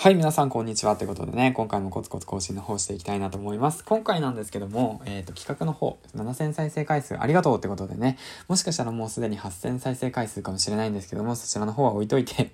はい、皆さん、こんにちは。ということでね、今回もコツコツ更新の方していきたいなと思います。今回なんですけども、えっ、ー、と、企画の方、7000再生回数ありがとうってことでね、もしかしたらもうすでに8000再生回数かもしれないんですけども、そちらの方は置いといて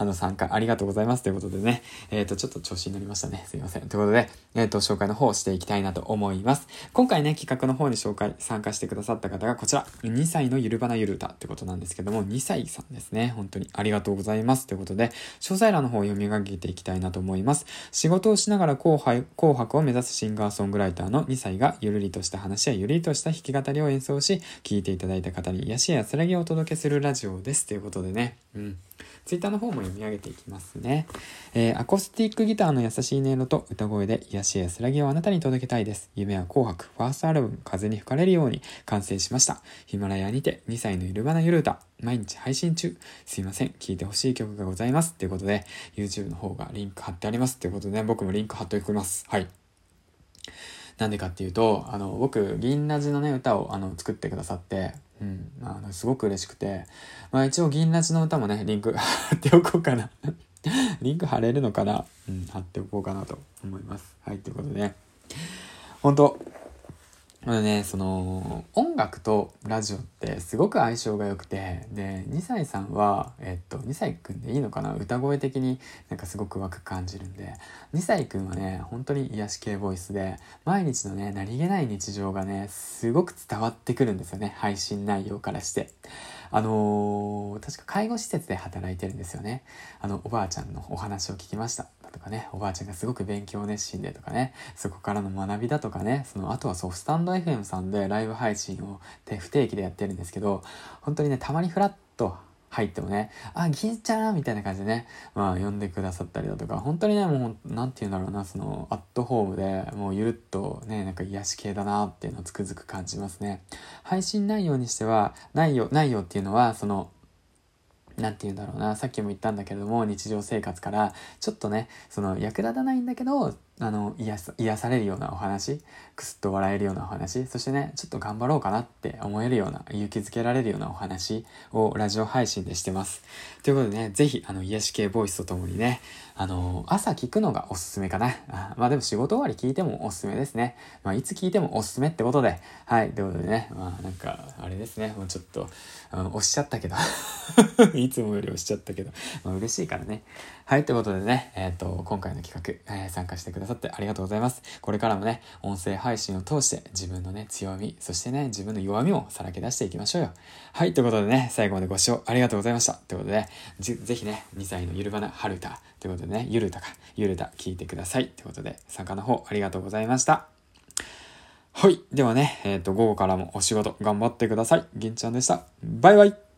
あの、参加ありがとうございますということでね、えっ、ー、と、ちょっと調子に乗りましたね。すいません。ということで、えっ、ー、と、紹介の方をしていきたいなと思います。今回ね、企画の方に紹介、参加してくださった方がこちら、2歳のゆるばなゆる歌ってことなんですけども、2歳さんですね。本当にありがとうございますということで、詳細欄の方を読み上げていきたいなと思います。仕事をしながら紅白を目指すシンガーソングライターの2歳がゆるりとした話やゆるりとした弾き語りを演奏し、聴いていただいた方に癒しや安らぎをお届けするラジオです。ということでね。うん。ツイッターの方も読み上げていきますね。えー、アコースティックギターの優しい音色と歌声で癒しや安らぎをあなたに届けたいです。夢は紅白、ファーストアルバム、風に吹かれるように完成しました。ヒマラヤにて2歳のゆるばなゆる歌、毎日配信中。すいません。聴いてほしい曲がございます。ということで、YouTube の方がリンク貼ってあります。ということで、ね、僕もリンク貼っておきます。はい。なんでかっていうと、あの、僕、銀ラジのね、歌を、あの、作ってくださって、うん、あ、すごく嬉しくて、まあ一応銀ラジの歌もね、リンク 貼っておこうかな リンク貼れるのかな？うん、貼っておこうかなと思います。はい、ということでね。本当あのね、その、音楽とラジオってすごく相性が良くて、で、2歳さんは、えっと、2歳くんでいいのかな？歌声的になんかすごく若く感じるんで、2歳くんはね、本当に癒し系ボイスで、毎日のね、何気ない日常がね、すごく伝わってくるんですよね、配信内容からして。あのー、確か介護施設で働いてるんですよね。あの、おばあちゃんのお話を聞きました。とかね、おばあちゃんがすごく勉強熱心でとかね、そこからの学びだとかね、その、あとはそう、スタンド FM さんでライブ配信を不定期でやってるんですけど、本当にね、たまにフラッと入ってもね、あ、銀ちゃんみたいな感じでね、まあ呼んでくださったりだとか、本当にね、もう、なんて言うんだろうな、その、アットホームでもうゆるっとね、なんか癒し系だなっていうのをつくづく感じますね。配信内容にしては、内容、内容っていうのは、その、なんて言うんだろうな、さっきも言ったんだけれども、日常生活から、ちょっとね、その役立たないんだけど、あの、癒さ、癒されるようなお話、くすっと笑えるようなお話、そしてね、ちょっと頑張ろうかなって思えるような、勇気づけられるようなお話をラジオ配信でしてます。ということでね、ぜひ、あの、癒し系ボイスとともにね、あの、朝聞くのがおすすめかな。あまあでも仕事終わり聞いてもおすすめですね。まあいつ聞いてもおすすめってことで、はい、ということでね、まあなんか、あれですね、もうちょっと、あの押しちゃったけど いつもより押しちゃったけど、まあ嬉しいからね。はい、ということでね、えっ、ー、と、今回の企画、えー、参加してくださってありがとうございます。これからもね、音声配信を通して自分のね、強み、そしてね、自分の弱みをさらけ出していきましょうよ。はい、ということでね、最後までご視聴ありがとうございました。ということで、ぜぜひね、2歳のゆるばな春歌、ということでね、ゆる歌か、ゆる歌聞いてください。ということで、参加の方ありがとうございました。はい。ではね、えっ、ー、と、午後からもお仕事頑張ってください。銀ちゃんでした。バイバイ。